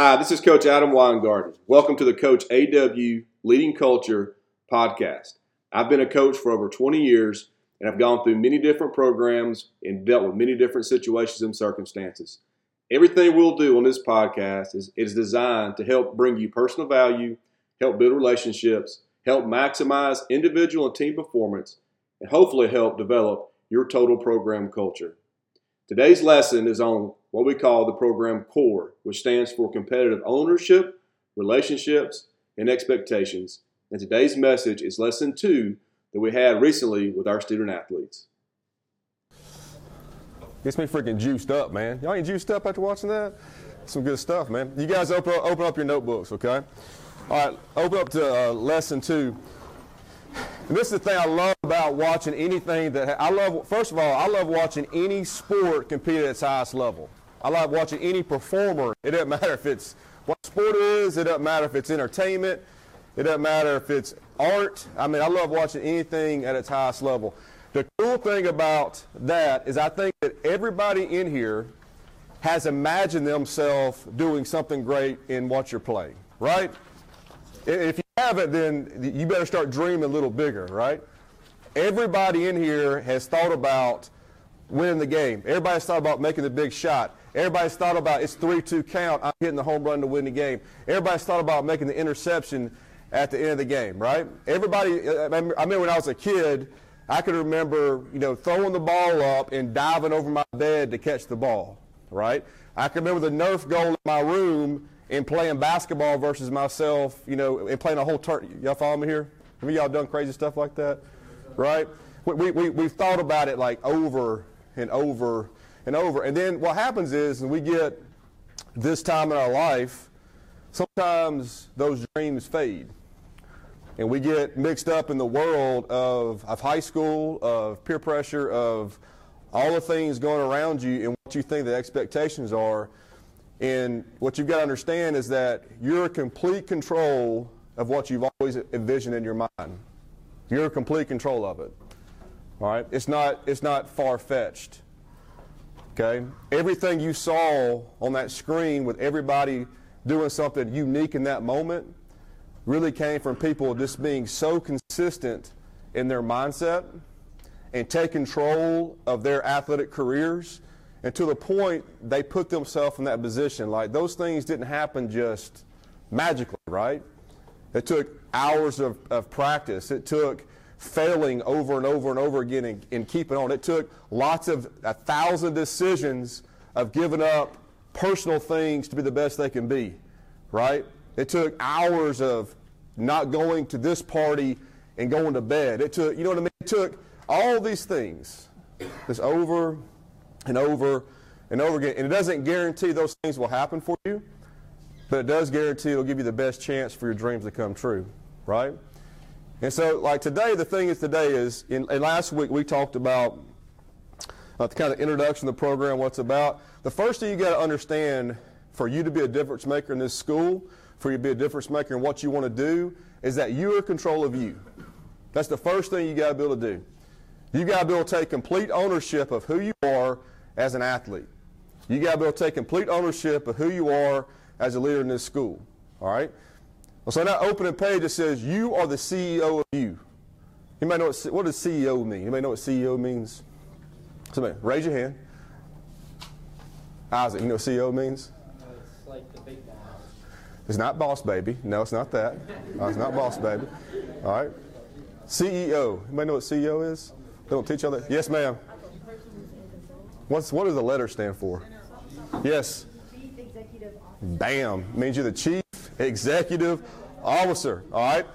Hi, this is Coach Adam Weingarten. Welcome to the Coach AW Leading Culture podcast. I've been a coach for over 20 years and I've gone through many different programs and dealt with many different situations and circumstances. Everything we'll do on this podcast is, is designed to help bring you personal value, help build relationships, help maximize individual and team performance, and hopefully help develop your total program culture. Today's lesson is on what we call the program CORE, which stands for Competitive Ownership, Relationships, and Expectations. And today's message is lesson two that we had recently with our student athletes. Gets me freaking juiced up, man. Y'all ain't juiced up after watching that? Some good stuff, man. You guys open, open up your notebooks, okay? All right, open up to uh, lesson two. And this is the thing I love about watching anything that I love. First of all, I love watching any sport compete at its highest level. I like watching any performer. It doesn't matter if it's what sport it is. It doesn't matter if it's entertainment. It doesn't matter if it's art. I mean, I love watching anything at its highest level. The cool thing about that is I think that everybody in here has imagined themselves doing something great in what you're playing, right? If you haven't, then you better start dreaming a little bigger, right? Everybody in here has thought about winning the game. Everybody's thought about making the big shot. Everybody's thought about it's 3 2 count, I'm hitting the home run to win the game. Everybody's thought about making the interception at the end of the game, right? Everybody, uh, I remember when I was a kid, I could remember, you know, throwing the ball up and diving over my bed to catch the ball, right? I can remember the Nerf goal in my room and playing basketball versus myself, you know, and playing a whole turn. Y'all follow me here? Have y'all done crazy stuff like that? Right? We, we, we've thought about it like over and over and over. And then what happens is, we get this time in our life, sometimes those dreams fade. And we get mixed up in the world of, of high school, of peer pressure, of all the things going around you and what you think the expectations are. And what you've got to understand is that you're complete control of what you've always envisioned in your mind. You're complete control of it. All right? It's not, it's not far fetched. Okay? Everything you saw on that screen with everybody doing something unique in that moment really came from people just being so consistent in their mindset and take control of their athletic careers and to the point they put themselves in that position. Like those things didn't happen just magically, right? It took hours of, of practice. It took failing over and over and over again and, and keeping on. It took lots of a thousand decisions of giving up personal things to be the best they can be, right? It took hours of not going to this party and going to bed. It took, you know what I mean? It took all these things, this over and over and over again. And it doesn't guarantee those things will happen for you, but it does guarantee it'll give you the best chance for your dreams to come true, right? And so, like today, the thing is today is, in, last week we talked about uh, the kind of introduction of the program, what's about. The first thing you got to understand for you to be a difference maker in this school, for you to be a difference maker in what you want to do, is that you are in control of you. That's the first thing you got to be able to do. You got to be able to take complete ownership of who you are as an athlete. You got to be able to take complete ownership of who you are as a leader in this school. All right? Well, so that opening page it says, You are the CEO of you. You may know what, what does CEO mean? You may know what CEO means? Somebody, raise your hand. Isaac, you know what CEO means? it's like the big boss. It's not boss baby. No, it's not that. No, it's not boss baby. All right. CEO. Anybody know what CEO is? They don't teach that? Yes, ma'am. What's, what does the letter stand for? Yes. Bam. Means you're the chief executive officer. All right?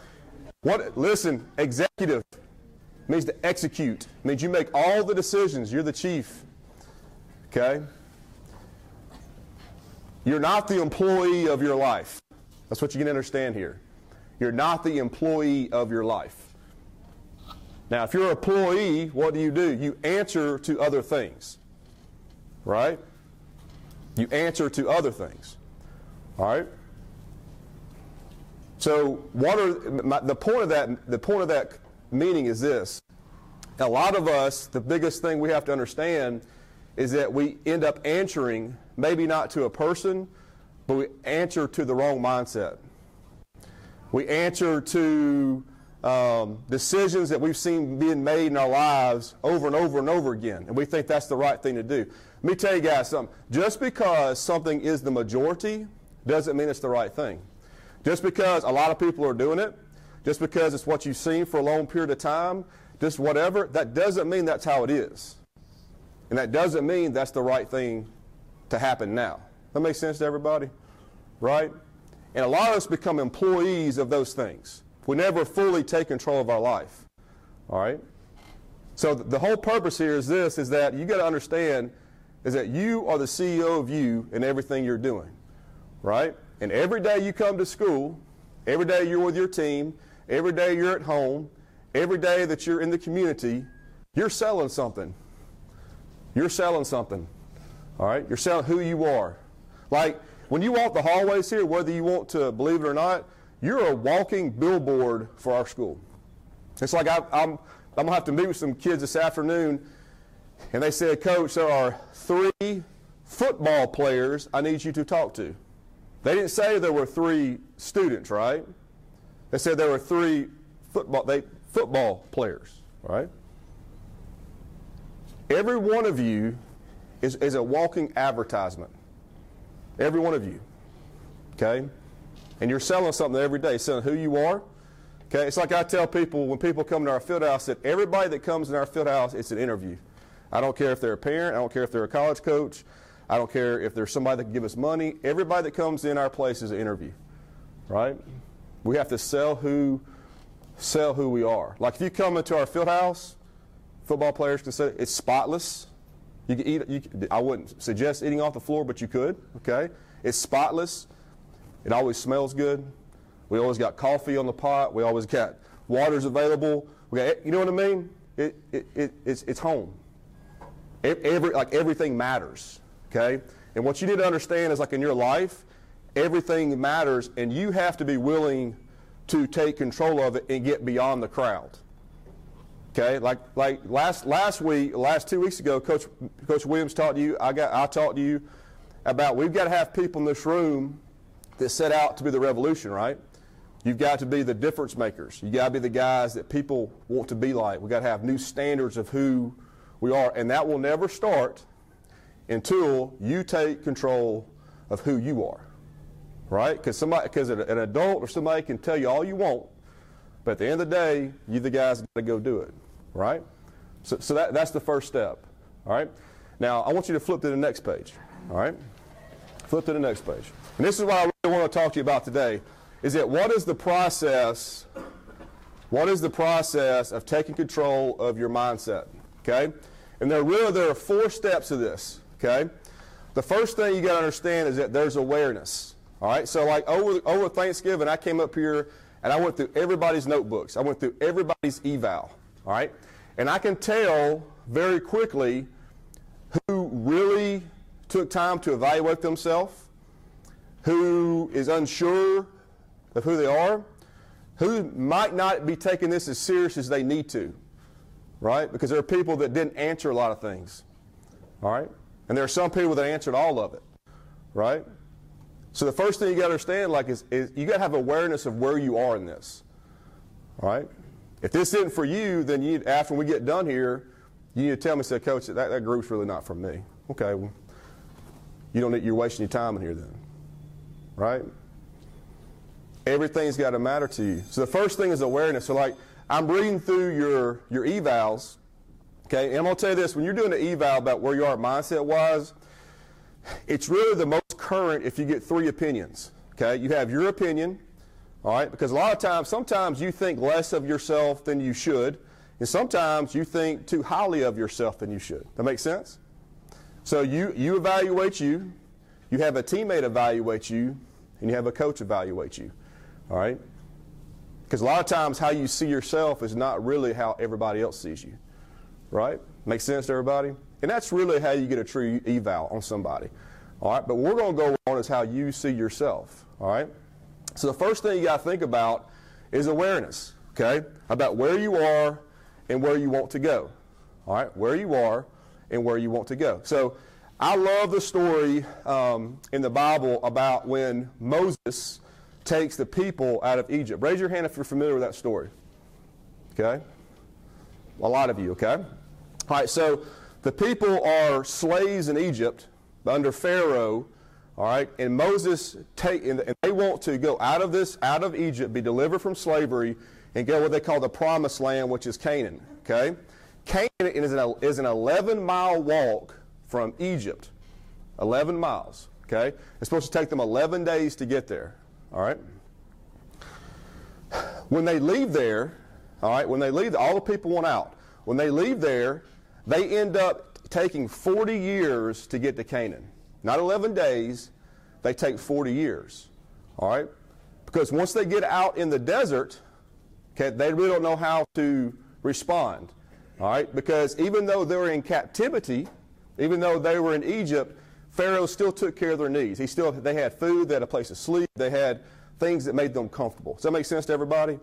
What listen, executive means to execute. Means you make all the decisions. You're the chief. Okay? You're not the employee of your life. That's what you can understand here. You're not the employee of your life. Now, if you're an employee, what do you do? You answer to other things. Right? You answer to other things. All right? So, my, the point of that? The point of that meaning is this: a lot of us, the biggest thing we have to understand is that we end up answering maybe not to a person, but we answer to the wrong mindset. We answer to um, decisions that we've seen being made in our lives over and over and over again, and we think that's the right thing to do. Let me tell you guys something. Just because something is the majority doesn't mean it's the right thing. Just because a lot of people are doing it, just because it's what you've seen for a long period of time, just whatever, that doesn't mean that's how it is. And that doesn't mean that's the right thing to happen now. That makes sense to everybody? Right? And a lot of us become employees of those things. We never fully take control of our life. All right? So the whole purpose here is this is that you got to understand is that you are the CEO of you and everything you're doing. Right? And every day you come to school, every day you're with your team, every day you're at home, every day that you're in the community, you're selling something. You're selling something. All right? You're selling who you are. Like when you walk the hallways here, whether you want to believe it or not, you're a walking billboard for our school. It's like I, I'm, I'm going to have to meet with some kids this afternoon, and they said, Coach, there are three football players I need you to talk to. They didn't say there were three students, right? They said there were three football, they, football players, right? Every one of you is, is a walking advertisement. Every one of you. Okay? And you're selling something every day, selling who you are. Okay? It's like I tell people when people come to our field house that everybody that comes in our field house, it's an interview. I don't care if they're a parent, I don't care if they're a college coach, I don't care if there's somebody that can give us money. Everybody that comes in our place is an interview. Right? We have to sell who sell who we are. Like if you come into our field house, football players can say it's spotless. You can eat. You, I wouldn't suggest eating off the floor, but you could. Okay, it's spotless. It always smells good. We always got coffee on the pot. We always got waters available. We got, you know what I mean? It, it, it, it's, it's home. Every, like everything matters. Okay, and what you need to understand is like in your life, everything matters, and you have to be willing to take control of it and get beyond the crowd. Okay, like like last last week, last two weeks ago, Coach Coach Williams talked to you. I got I talked to you about we've got to have people in this room that set out to be the revolution, right? You've got to be the difference makers. You got to be the guys that people want to be like. We've got to have new standards of who we are, and that will never start until you take control of who you are, right? Because somebody, because an adult or somebody can tell you all you want, but at the end of the day, you the guys got to go do it right? So, so that, that's the first step, all right? Now, I want you to flip to the next page, all right? Flip to the next page. And this is what I really want to talk to you about today, is that what is the process, what is the process of taking control of your mindset, okay? And there really, there are four steps to this, okay? The first thing you got to understand is that there's awareness, all right? So like over, over Thanksgiving, I came up here and I went through everybody's notebooks. I went through everybody's eval, all right? And I can tell very quickly who really took time to evaluate themselves, who is unsure of who they are, who might not be taking this as serious as they need to, right? Because there are people that didn't answer a lot of things, all right? And there are some people that answered all of it, right? So the first thing you got to understand, like, is, is you got to have awareness of where you are in this, right? If this isn't for you, then you, after we get done here, you need to tell me, say, Coach, that, that group's really not for me. Okay, well, you don't need, you're wasting your time in here then. Right? Everything's got to matter to you. So the first thing is awareness. So like, I'm reading through your, your evals, okay, and I'm to tell you this, when you're doing an eval about where you are mindset-wise, it's really the most current if you get three opinions, okay? You have your opinion, all right? Because a lot of times, sometimes you think less of yourself than you should, and sometimes you think too highly of yourself than you should. That makes sense? So you, you evaluate you, you have a teammate evaluate you, and you have a coach evaluate you. All right? Because a lot of times how you see yourself is not really how everybody else sees you. Right? Makes sense to everybody? And that's really how you get a true eval on somebody. All right? But we're going to go on is how you see yourself. All right? So the first thing you got to think about is awareness, okay? About where you are and where you want to go. All right? Where you are and where you want to go. So I love the story um, in the Bible about when Moses takes the people out of Egypt. Raise your hand if you're familiar with that story. Okay? A lot of you, okay? All right, so the people are slaves in Egypt under Pharaoh, all right, and Moses take and they want to go out of this, out of Egypt, be delivered from slavery, and go what they call the promised land, which is Canaan. Okay? Canaan is an, is an 11 mile walk from Egypt. 11 miles. Okay? It's supposed to take them 11 days to get there. All right? When they leave there, all right, when they leave, all the people want out. When they leave there, they end up taking 40 years to get to Canaan. Not 11 days, they take 40 years. All right? Because once they get out in the desert, okay, they really don't know how to respond. All right? Because even though they were in captivity, even though they were in Egypt, Pharaoh still took care of their needs. He still they had food, they had a place to sleep, they had things that made them comfortable. Does that make sense to everybody?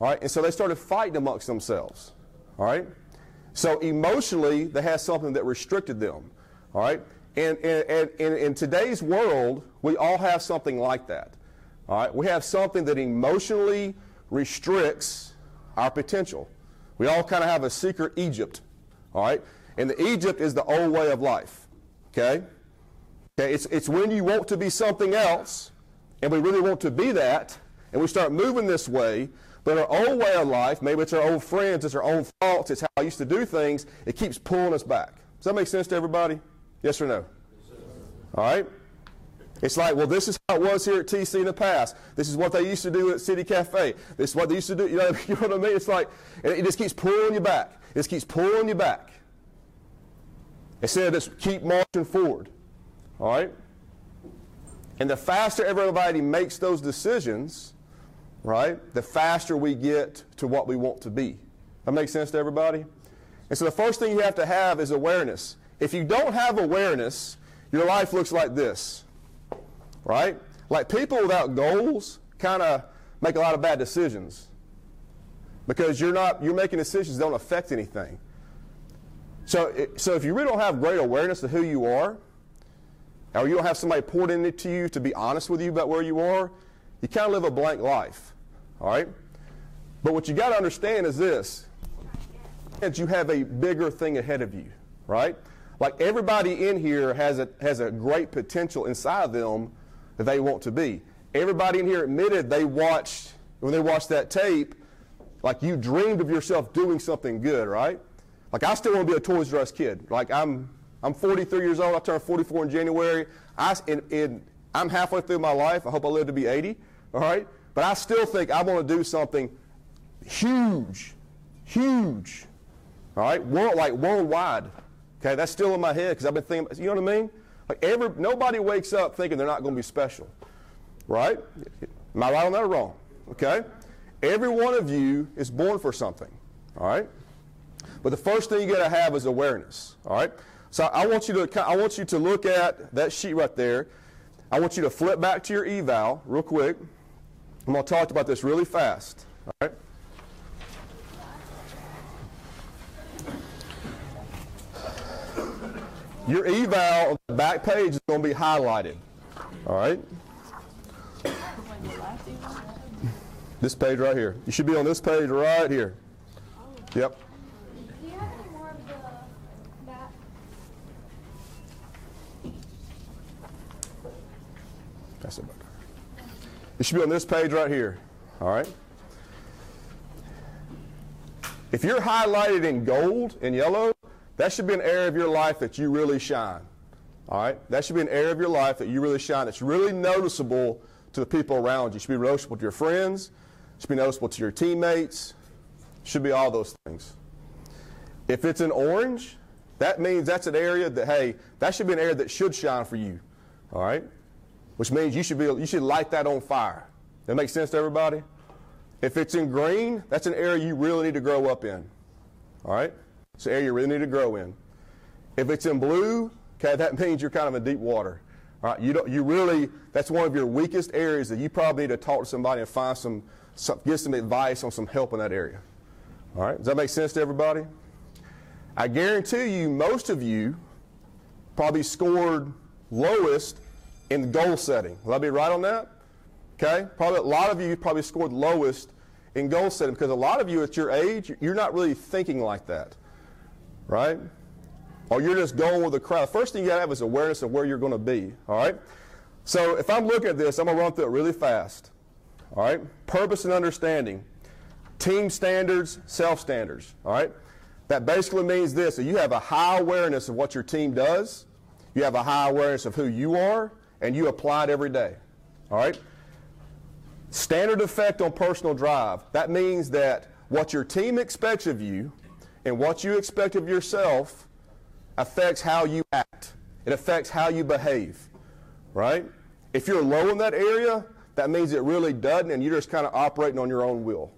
All right? And so they started fighting amongst themselves. All right? So emotionally, they had something that restricted them. All right? And, and, and, in today's world, we all have something like that. All right? We have something that emotionally restricts our potential. We all kind of have a secret Egypt. All right? And the Egypt is the old way of life. Okay? Okay, it's, it's when you want to be something else, and we really want to be that, and we start moving this way, but our old way of life, maybe it's our old friends, it's our own thoughts, it's how I used to do things, it keeps pulling us back. Does that make sense to everybody? Yes or no? All right? It's like, well, this is how it was here at TC in the past. This is what they used to do at City Cafe. This is what they used to do. You know, you know what I mean? It's like, it just keeps pulling you back. It just keeps pulling you back. Instead of just keep marching forward. All right? And the faster everybody makes those decisions, right, the faster we get to what we want to be. That makes sense to everybody? And so the first thing you have to have is awareness. If you don't have awareness, your life looks like this, right? Like people without goals kind of make a lot of bad decisions because you're not you're making decisions that don't affect anything. So, so if you really don't have great awareness of who you are, or you don't have somebody poured into you to be honest with you about where you are, you kind of live a blank life. All right? But what you got to understand is this that you have a bigger thing ahead of you, right? Like everybody in here has a, has a great potential inside of them that they want to be. Everybody in here admitted they watched, when they watched that tape, like you dreamed of yourself doing something good, right? Like I still want to be a Toys R Us kid. Like I'm, I'm 43 years old. I turned 44 in January. I, in, in, I'm halfway through my life. I hope I live to be 80. All right. But I still think I want to do something huge, huge. All right. World, like worldwide. Okay. That's still in my head because I've been thinking. You know what I mean? Like every nobody wakes up thinking they're not going to be special. Right? Am I right on that or wrong? Okay. Every one of you is born for something. All right. But the first thing you got to have is awareness. All right. So I want you to I want you to look at that sheet right there. I want you to flip back to your eval real quick. I'm going to talk about this really fast. All right. Your eval on the back page is going to be highlighted. All right. This page right here. You should be on this page right here. Yep. That's it. It should be on this page right here. All right. If you're highlighted in gold and yellow, that should be an area of your life that you really shine. All right? That should be an area of your life that you really shine. It's really noticeable to the people around you. It should be noticeable to your friends. It should be noticeable to your teammates. It should be all those things. If it's an orange, that means that's an area that, hey, that should be an area that should shine for you. All right? Which means you should, be, you should light that on fire. That makes sense to everybody? If it's in green, that's an area you really need to grow up in. All right? It's an area you really need to grow in. If it's in blue, okay, that means you're kind of in deep water. All right, you don't, you really, that's one of your weakest areas that you probably need to talk to somebody and find some, some, get some advice on some help in that area. All right, does that make sense to everybody? I guarantee you, most of you, probably scored lowest in goal setting. Will I be right on that? Okay? Probably a lot of you probably scored lowest in goal setting because a lot of you at your age, you're not really thinking like that. Right? Or you're just going with the crowd. First thing you got to have is awareness of where you're going to be. All right? So if I'm looking at this, I'm going to run through it really fast. All right? Purpose and understanding. Team standards, self standards. All right? That basically means this that you have a high awareness of what your team does, you have a high awareness of who you are, and you apply it every day. All right? Standard effect on personal drive. That means that what your team expects of you and what you expect of yourself affects how you act. It affects how you behave. Right? If you're low in that area, that means it really doesn't, and you're just kind of operating on your own will.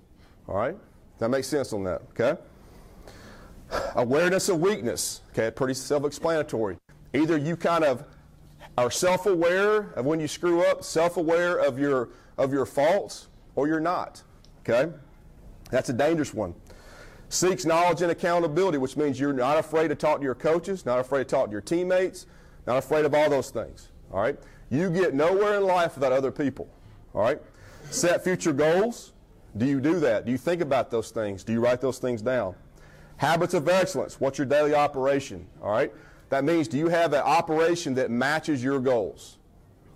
All right? That makes sense on that, okay? Awareness of weakness, okay, pretty self explanatory. Either you kind of are self aware of when you screw up, self aware of your, of your faults, or you're not, okay? That's a dangerous one. Seeks knowledge and accountability, which means you're not afraid to talk to your coaches, not afraid to talk to your teammates, not afraid of all those things, all right? You get nowhere in life without other people, all right? Set future goals. Do you do that? Do you think about those things? Do you write those things down? Habits of excellence. What's your daily operation? All right. That means do you have an operation that matches your goals?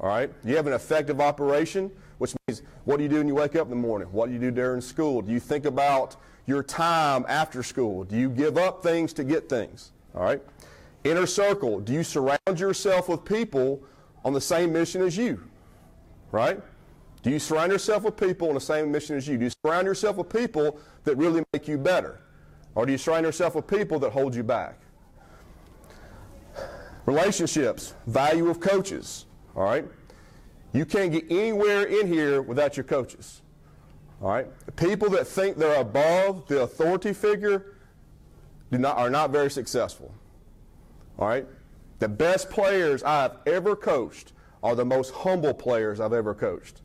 All right. Do you have an effective operation? Which means what do you do when you wake up in the morning? What do you do during school? Do you think about your time after school? Do you give up things to get things? All right. Inner circle. Do you surround yourself with people on the same mission as you? Right? Do you surround yourself with people on the same mission as you? Do you surround yourself with people that really make you better? Or do you surround yourself with people that hold you back? Relationships, value of coaches. All right? You can't get anywhere in here without your coaches. All right? People that think they're above the authority figure do not, are not very successful. All right? The best players I've ever coached are the most humble players I've ever coached.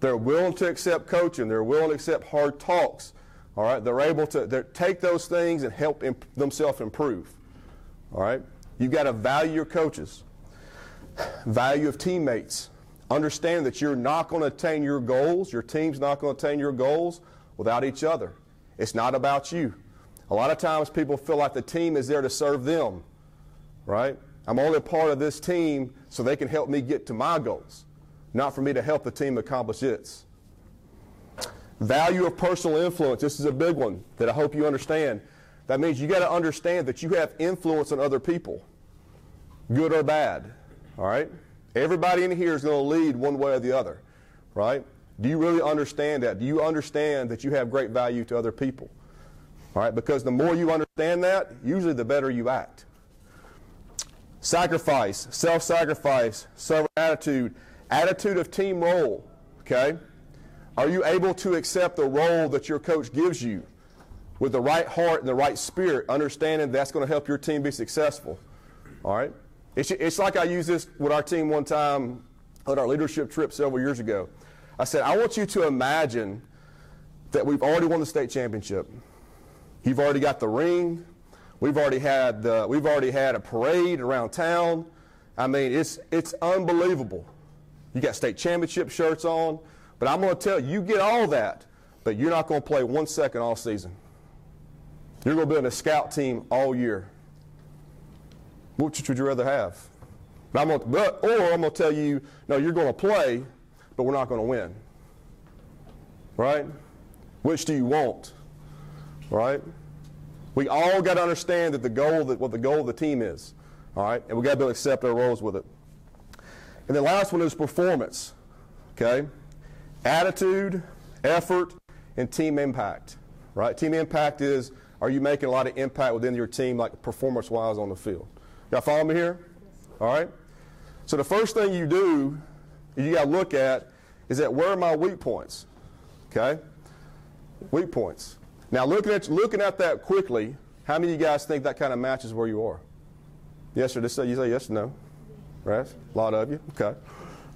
They're willing to accept coaching. They're willing to accept hard talks. All right, they're able to take those things and help imp- themselves improve. All right, you've got to value your coaches, value of teammates. Understand that you're not going to attain your goals, your team's not going to attain your goals without each other. It's not about you. A lot of times people feel like the team is there to serve them, right? I'm only a part of this team so they can help me get to my goals, not for me to help the team accomplish its. Value of personal influence. This is a big one that I hope you understand. That means you got to understand that you have influence on other people, good or bad. All right? Everybody in here is going to lead one way or the other, right? Do you really understand that? Do you understand that you have great value to other people? All right? Because the more you understand that, usually the better you act. Sacrifice, self sacrifice, servant attitude, attitude of team role. Okay? Are you able to accept the role that your coach gives you with the right heart and the right spirit, understanding that's going to help your team be successful? All right? It's, it's like I used this with our team one time on our leadership trip several years ago. I said, I want you to imagine that we've already won the state championship. You've already got the ring. We've already had the, we've already had a parade around town. I mean, it's it's unbelievable. You got state championship shirts on. But I'm going to tell you, you get all that, but you're not going to play one second all season. You're going to be in a scout team all year. Which would you rather have? But I'm going to, but, or I'm going to tell you, no, you're going to play, but we're not going to win. Right? Which do you want? Right? We all got to understand that the goal, that what the goal of the team is. All right? And we got to be able to accept our roles with it. And the last one is performance. Okay? attitude, effort, and team impact. Right? Team impact is are you making a lot of impact within your team, like performance wise on the field? Y'all follow me here? All right? So the first thing you do, you got to look at, is that where are my weak points? Okay? Weak points. Now, looking at, looking at that quickly, how many of you guys think that kind of matches where you are? Yes or no? You say yes or no? Right? A lot of you. Okay.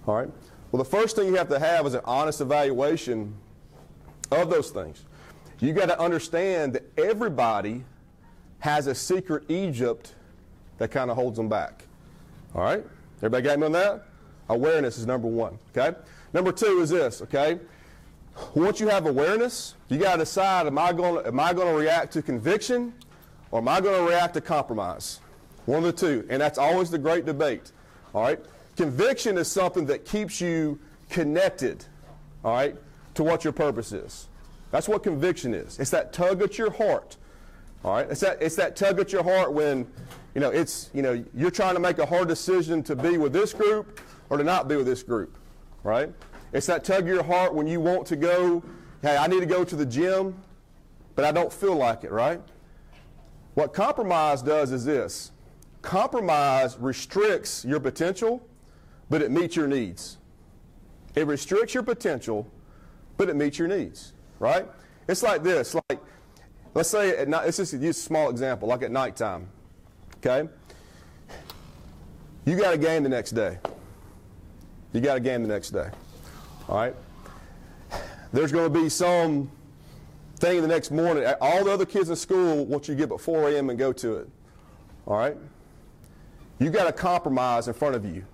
All right. Well, the first thing you have to have is an honest evaluation of those things. You got to understand that everybody has a secret Egypt that kind of holds them back. All right? Everybody got me on that? Awareness is number one. Okay? Number two is this, okay? Once you have awareness, you got to decide am I going am I going to react to conviction or am I going to react to compromise? One of the two. And that's always the great debate. All right? Conviction is something that keeps you connected, all right, to what your purpose is. That's what conviction is. It's that tug at your heart. All right? It's that it's that tug at your heart when, you know, it's, you know, you're trying to make a hard decision to be with this group or to not be with this group. Right? It's that tug of your heart when you want to go, hey, I need to go to the gym, but I don't feel like it, right? What compromise does is this compromise restricts your potential, but it meets your needs. It restricts your potential, but it meets your needs, right? It's like this, like, let's say at night, it's just a small example, like at nighttime, okay? You got a game the next day. You got a game the next day. All right? There's going to be some thing the next morning. All the other kids in school want you to get up at 4 a.m. and go to it. All right? You got a compromise in front of you.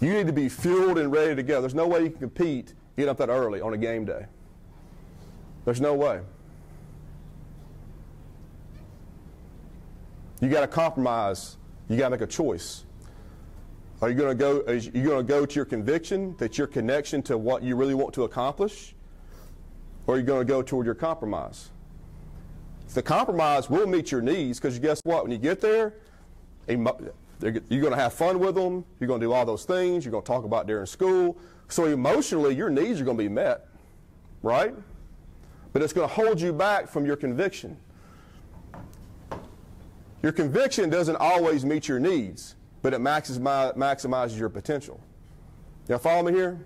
You need to be fueled and ready to go. There's no way you can compete getting up that early on a game day. There's no way. You got to compromise. You got to make a choice. Are you going to go? Are you going to go to your conviction, that your connection to what you really want to accomplish, or are you going to go toward your compromise? The compromise will meet your needs because guess what? When you get there, you're going to have fun with them. You're going to do all those things. You're going to talk about during school. So emotionally, your needs are going to be met, right? But it's going to hold you back from your conviction. Your conviction doesn't always meet your needs but it maximizes your potential. Y'all follow me here?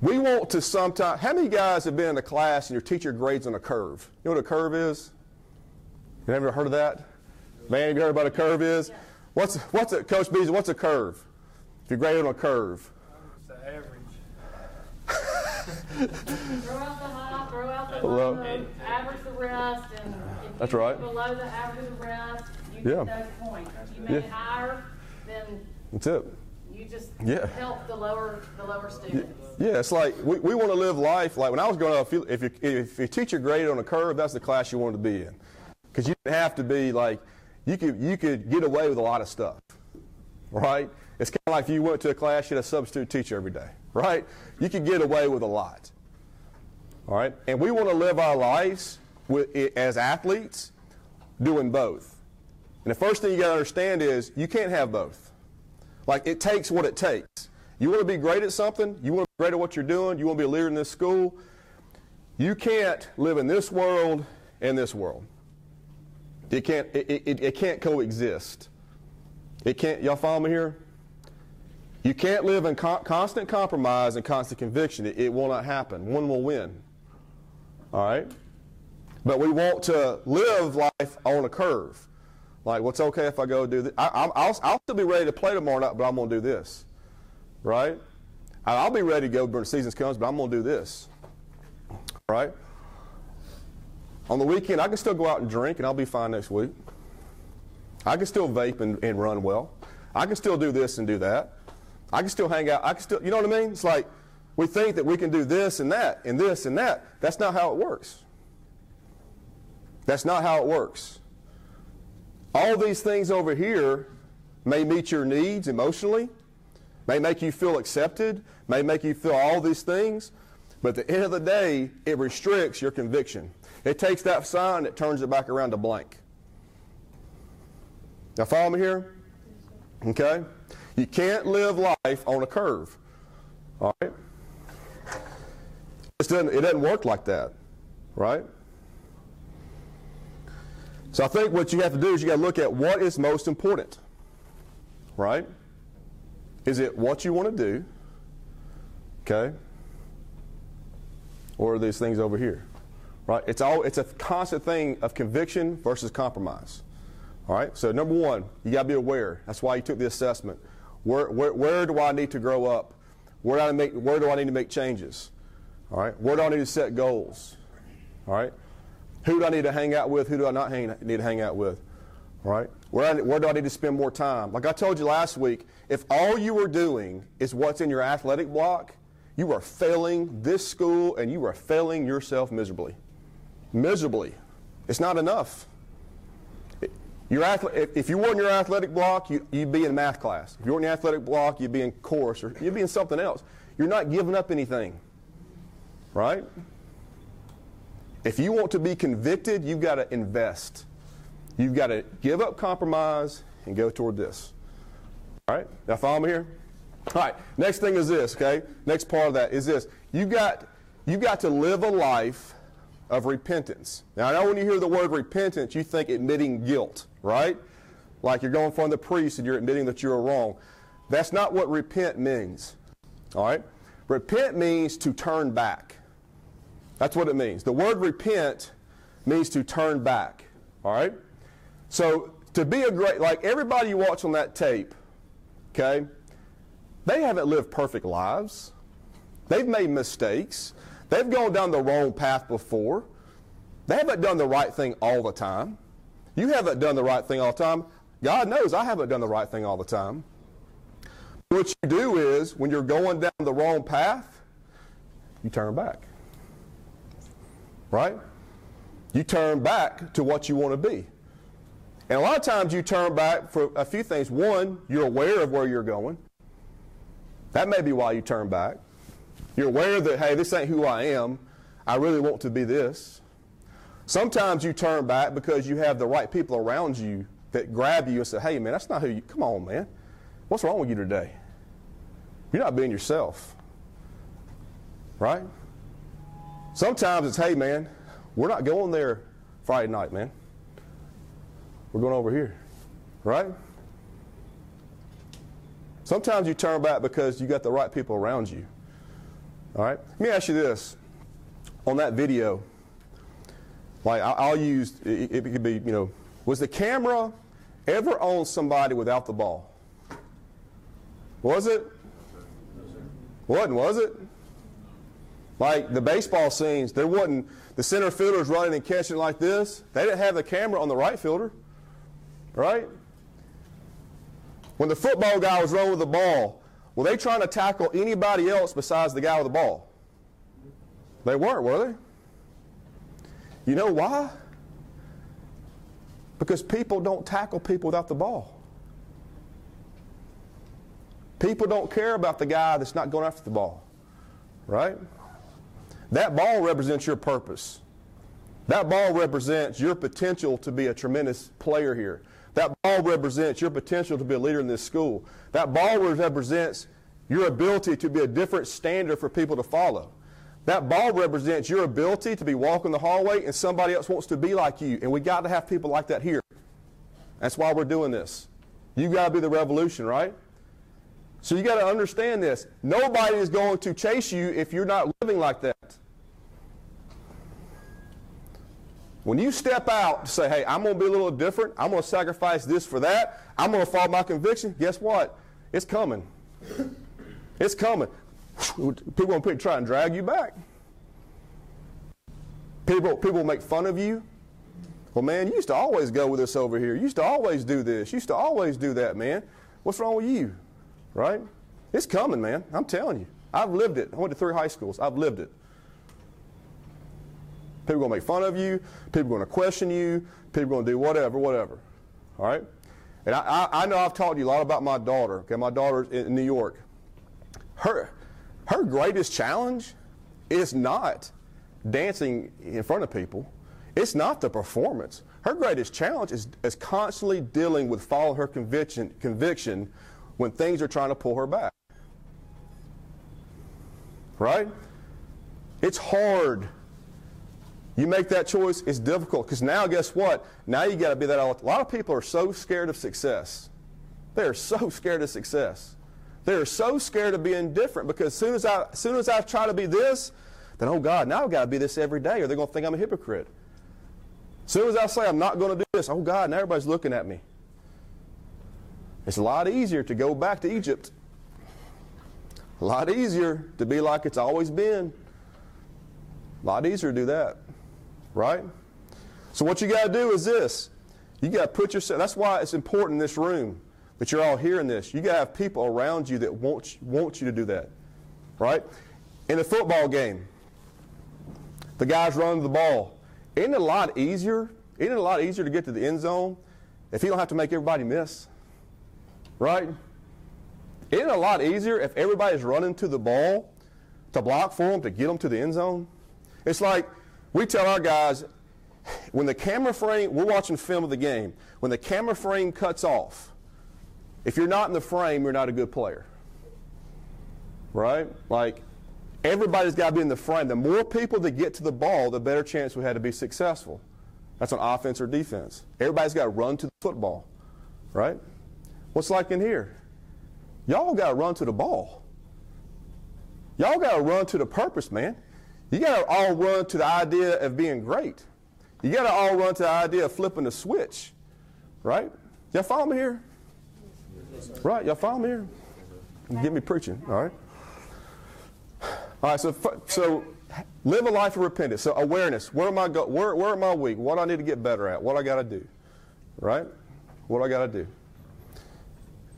We want to sometimes, how many guys have been in a class and your teacher grades on a curve? You know what a curve is? You ever heard of that? Man, have you heard about a curve is? What's, what's a, Coach Beasley, what's a curve? If you grade on a curve. It's the average. the high, throw out the low, average the rest, and if That's you right. below the average of the rest, yeah. those points. If you make yeah. higher, then that's it. You just yeah. help the lower the lower students. Yeah, it's like we, we want to live life like when I was growing up. If, you, if you if your teacher graded on a curve, that's the class you wanted to be in, because you didn't have to be like you could you could get away with a lot of stuff, right? It's kind of like if you went to a class, you had a substitute teacher every day, right? You could get away with a lot. All right, and we want to live our lives with, as athletes doing both. And the first thing you got to understand is you can't have both. Like it takes what it takes. You want to be great at something, you want to be great at what you're doing, you want to be a leader in this school. You can't live in this world and this world. It can't, it, it, it can't coexist. It can't, y'all follow me here? You can't live in con- constant compromise and constant conviction. It, it will not happen. One will win. All right? But we want to live life on a curve. Like, what's okay if I go do this? I, will still be ready to play tomorrow night, but I'm going to do this. Right? I'll be ready to go when the season comes, but I'm going to do this. Right? On the weekend, I can still go out and drink, and I'll be fine next week. I can still vape and, and run well. I can still do this and do that. I can still hang out. I can still, you know what I mean? It's like we think that we can do this and that and this and that. That's not how it works. That's not how it works. All these things over here may meet your needs emotionally, may make you feel accepted, may make you feel all these things, but at the end of the day, it restricts your conviction. It takes that sign that turns it back around to blank. Now, follow me here? Okay? You can't live life on a curve. All right? It doesn't, it doesn't work like that, right? So I think what you have to do is you got to look at what is most important. Right? Is it what you want to do? Okay? Or are these things over here? Right? It's all it's a constant thing of conviction versus compromise. All right? So number one, you got to be aware. That's why you took the assessment. Where, where, where do I need to grow up? Where do, I make, where do I need to make changes? All right? Where do I need to set goals? All right? Who do I need to hang out with? Who do I not hang, need to hang out with? All right. Where, I, where do I need to spend more time? Like I told you last week, if all you are doing is what's in your athletic block, you are failing this school and you are failing yourself miserably. Miserably. It's not enough. Your if you weren't in your athletic block, you, would be in math class. If you weren't in your athletic block, you'd be in course or you'd be in something else. You're not giving up anything. Right? If you want to be convicted, you've got to invest. You've got to give up compromise and go toward this. All right? Now follow me here? All right. Next thing is this, okay? Next part of that is this. You got you got to live a life of repentance. Now I know when you hear the word repentance, you think admitting guilt, right? Like you're going from the priest and you're admitting that you're wrong. That's not what repent means. All right? Repent means to turn back. That's what it means. The word repent means to turn back. All right? So to be a great, like everybody you watch on that tape, okay, they haven't lived perfect lives. They've made mistakes. They've gone down the wrong path before. They haven't done the right thing all the time. You haven't done the right thing all the time. God knows I haven't done the right thing all the time. What you do is, when you're going down the wrong path, you turn back. Right? You turn back to what you want to be. And a lot of times you turn back for a few things. One, you're aware of where you're going. That may be why you turn back. You're aware that, hey, this ain't who I am. I really want to be this. Sometimes you turn back because you have the right people around you that grab you and say, hey, man, that's not who you, come on, man. What's wrong with you today? You're not being yourself. Right? Sometimes it's, hey, man, we're not going there Friday night, man. We're going over here. Right? Sometimes you turn back because you got the right people around you. All right? Let me ask you this. On that video, like I'll use, it, it could be, you know, was the camera ever on somebody without the ball? Was it? Wasn't, was it? Like the baseball scenes, there wasn't the center fielders running and catching like this. They didn't have the camera on the right fielder, right? When the football guy was running with the ball, were they trying to tackle anybody else besides the guy with the ball? They weren't, were they? You know why? Because people don't tackle people without the ball. People don't care about the guy that's not going after the ball, right? That ball represents your purpose. That ball represents your potential to be a tremendous player here. That ball represents your potential to be a leader in this school. That ball represents your ability to be a different standard for people to follow. That ball represents your ability to be walking the hallway and somebody else wants to be like you. And we got to have people like that here. That's why we're doing this. You got to be the revolution, right? So you got to understand this. Nobody is going to chase you if you're not living like that. When you step out to say, hey, I'm going to be a little different, I'm going to sacrifice this for that, I'm going to follow my conviction, guess what? It's coming. It's coming. People are going to try and drag you back. People, people make fun of you. Well, man, you used to always go with us over here. You used to always do this. You used to always do that, man. What's wrong with you? Right? It's coming, man. I'm telling you. I've lived it. I went to three high schools. I've lived it. People are going to make fun of you. People are going to question you. People are going to do whatever, whatever. All right? And I, I, I know I've taught you a lot about my daughter. Okay, my daughter's in New York. Her, her greatest challenge is not dancing in front of people. It's not the performance. Her greatest challenge is, is constantly dealing with following her conviction, conviction when things are trying to pull her back. Right? It's hard. You make that choice, it's difficult because now, guess what? Now you got to be that. A lot of people are so scared of success. They are so scared of success. They are so scared of being different because soon as I, as soon as I try to be this, then oh God, now I've got to be this every day, or they're going to think I'm a hypocrite. As soon as I say I'm not going to do this, oh God, now everybody's looking at me. It's a lot easier to go back to Egypt. A lot easier to be like it's always been. A lot easier to do that. Right? So what you got to do is this. You got to put yourself, that's why it's important in this room that you're all hearing this. You got to have people around you that want, want you to do that, right? In a football game, the guys running the ball. Isn't it a lot easier? Isn't it a lot easier to get to the end zone if you don't have to make everybody miss? Right? Isn't it a lot easier if everybody's running to the ball to block for them to get them to the end zone? It's like we tell our guys when the camera frame, we're watching film of the game, when the camera frame cuts off, if you're not in the frame, you're not a good player. Right? Like, everybody's got to be in the frame. The more people that get to the ball, the better chance we had to be successful. That's on offense or defense. Everybody's got to run to the football. Right? What's like in here? Y'all got to run to the ball. Y'all got to run to the purpose, man. You got to all run to the idea of being great. You got to all run to the idea of flipping the switch, right? Y'all follow me here? Right, y'all follow me here? Get me preaching, all right? All right, so so live a life of repentance. So awareness. Where am I go? Where, where am I weak? What I need to get better at? What I got to do? Right? What I got to do?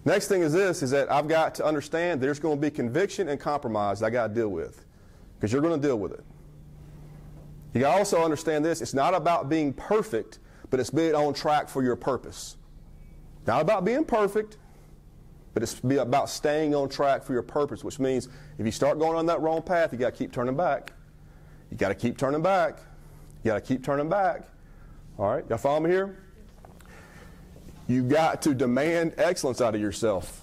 Next thing is this: is that I've got to understand there's going to be conviction and compromise I got to deal with, because you're going to deal with it. You got to also understand this: it's not about being perfect, but it's being on track for your purpose. Not about being perfect, but it's be about staying on track for your purpose, which means if you start going on that wrong path, you got to keep turning back. You got to keep turning back. You got to keep turning back. All right, y'all follow me here? You got to demand excellence out of yourself.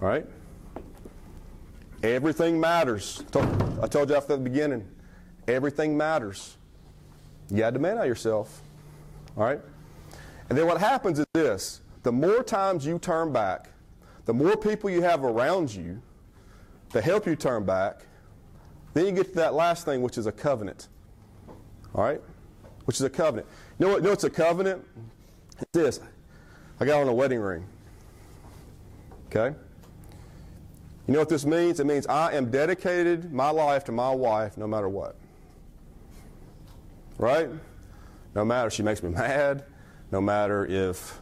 All right? Everything matters. I told, you after the beginning. Everything matters. You got to demand out yourself. All right? And then what happens is this the more times you turn back, the more people you have around you to help you turn back, then you get to that last thing, which is a covenant. All right? Which is a covenant. You know what? You know what's a covenant? It's this. I got on a wedding ring. Okay? You know what this means? It means I am dedicated my life to my wife no matter what. Right? No matter if she makes me mad, no matter if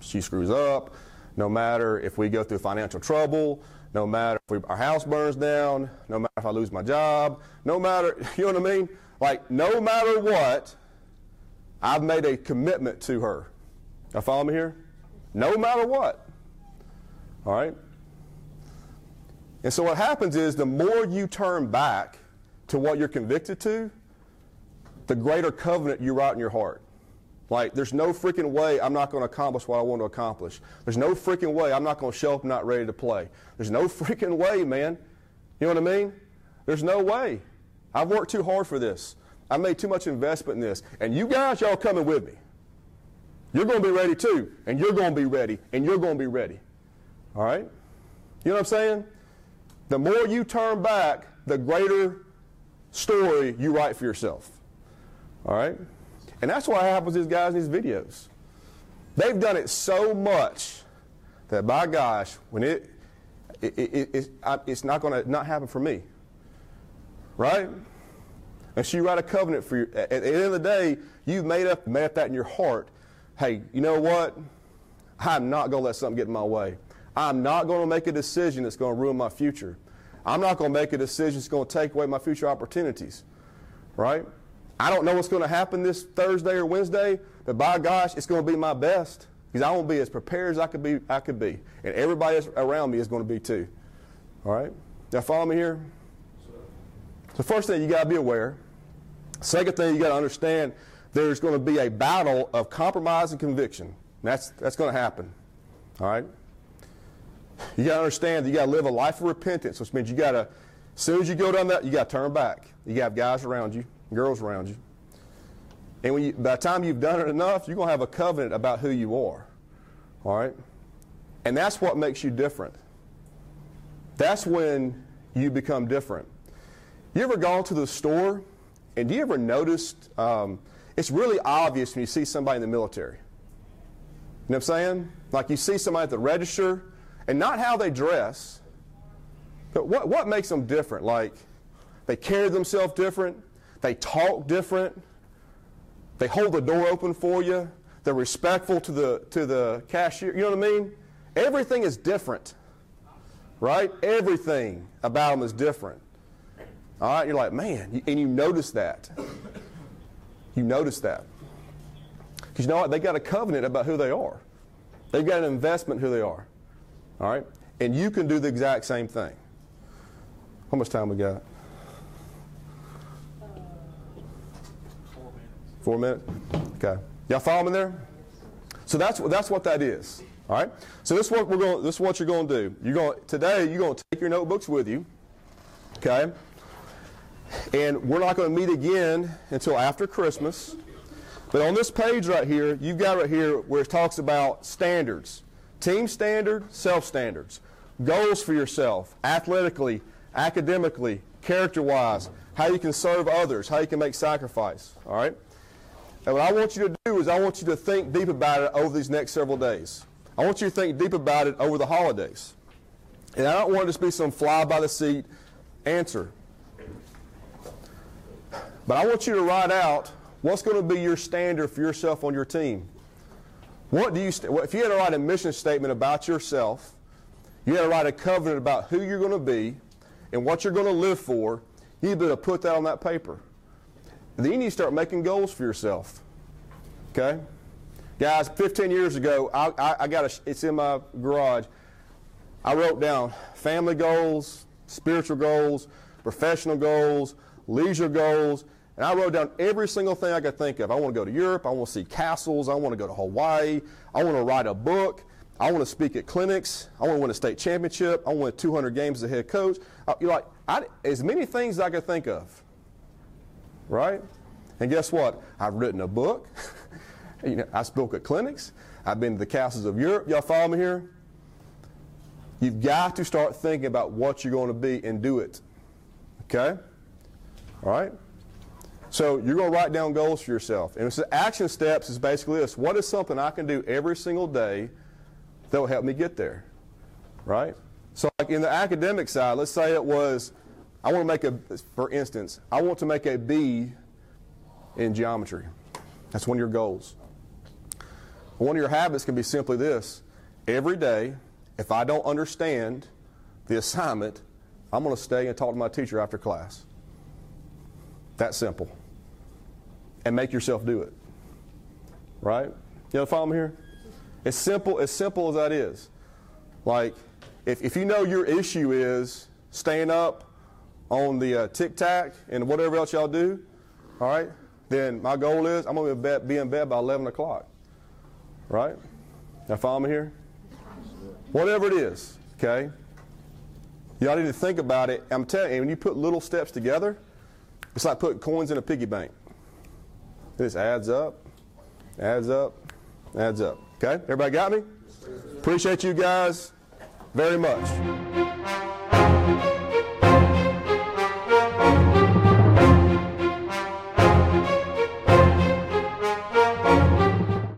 she screws up, no matter if we go through financial trouble, no matter if we, our house burns down, no matter if I lose my job, no matter, you know what I mean? Like, no matter what, I've made a commitment to her. Y'all follow me here? No matter what. All right? And so what happens is the more you turn back to what you're convicted to, the greater covenant you write in your heart. Like, there's no freaking way I'm not going to accomplish what I want to accomplish. There's no freaking way I'm not going to show up not ready to play. There's no freaking way, man. You know what I mean? There's no way. I've worked too hard for this. I made too much investment in this. And you guys, y'all coming with me. You're going to be ready too. And you're going to be ready. And you're going to be ready. All right? You know what I'm saying? The more you turn back, the greater story you write for yourself. All right? And that's what happens to these guys in these videos. They've done it so much that, by gosh, when it, it, it, it it's not going to not happen for me. Right? And so you write a covenant for you. At, the end of the day, you've made up, made up that in your heart. Hey, you know what? I'm not going to let something get in my way. I'm not going to make a decision that's going to ruin my future. I'm not going to make a decision that's going to take away my future opportunities. Right? I don't know what's going to happen this Thursday or Wednesday, but by gosh, it's going to be my best because I won't be as prepared as I could be. I could be, and everybody around me is going to be too. All right, y'all follow me here? The first thing you got to be aware. Second thing you got to understand, there's going to be a battle of compromise and conviction. That's that's going to happen. All right. You got to understand that you got to live a life of repentance, which means you got to, as soon as you go down that, you got to turn back. You got to have guys around you girls around you. And when you, by the time you've done it enough, you're going to have a covenant about who you are. All right? And that's what makes you different. That's when you become different. You ever gone to the store and do you ever noticed um, it's really obvious when you see somebody in the military? You know what I'm saying? Like you see somebody at the register and not how they dress, but what, what makes them different? Like they carry themselves different, they talk different. They hold the door open for you. They're respectful to the, to the cashier. You know what I mean? Everything is different, right? Everything about them is different. All right, you're like, man, and you notice that. You notice that. Because you know what? They got a covenant about who they are. They've got an investment who they are. All right? And you can do the exact same thing. How much time we got? Four minutes. Four minutes? Okay. Y'all follow me there? So that's that's what that is. All right. So this is what we're going. This is what you're going to do. You're going today. You're going to take your notebooks with you. Okay. And we're not going to meet again until after Christmas. But on this page right here, you've got right here where it talks about standards team standard, self standards, goals for yourself, athletically, academically, character wise, how you can serve others, how you can make sacrifice. All right? And what I want you to do is I want you to think deep about it over these next several days. I want you to think deep about it over the holidays. And I don't want it to be some fly by the seat answer. But I want you to write out what's going to be your standard for yourself on your team. What do you st- if you had to write a mission statement about yourself, you had to write a covenant about who you're going to be and what you're going to live for, you need to put that on that paper. Then you need to start making goals for yourself. Okay? Guys, 15 years ago, I, I, I got a, it's in my garage. I wrote down family goals, spiritual goals, professional goals, leisure goals, and I wrote down every single thing I could think of. I want to go to Europe. I want to see castles. I want to go to Hawaii. I want to write a book. I want to speak at clinics. I want to win a state championship. I want 200 games as a head coach. Uh, you're like, I, as many things as I could think of. Right? And guess what? I've written a book. you know, I spoke at clinics. I've been to the castles of Europe. Y'all follow me here? You've got to start thinking about what you're going to be and do it. Okay? All right? So you're going to write down goals for yourself. And the action steps is basically this. What is something I can do every single day that will help me get there? Right? So like in the academic side, let's say it was, I want to make a, for instance, I want to make a B in geometry. That's one of your goals. One of your habits can be simply this. Every day, if I don't understand the assignment, I'm going to stay and talk to my teacher after class. That simple. And make yourself do it. Right? You know, follow me here? As simple, as simple as that is. Like, if, if you know your issue is staying up on the uh, TikTok and whatever else y'all do, all right, then my goal is I'm going to be in bed by 11 o'clock. Right? Now, follow me here? Whatever it is, okay? Y'all need to think about it. I'm telling you, when you put little steps together, it's like putting coins in a piggy bank. This adds up, adds up, adds up. Okay? Everybody got me? Appreciate you guys very much.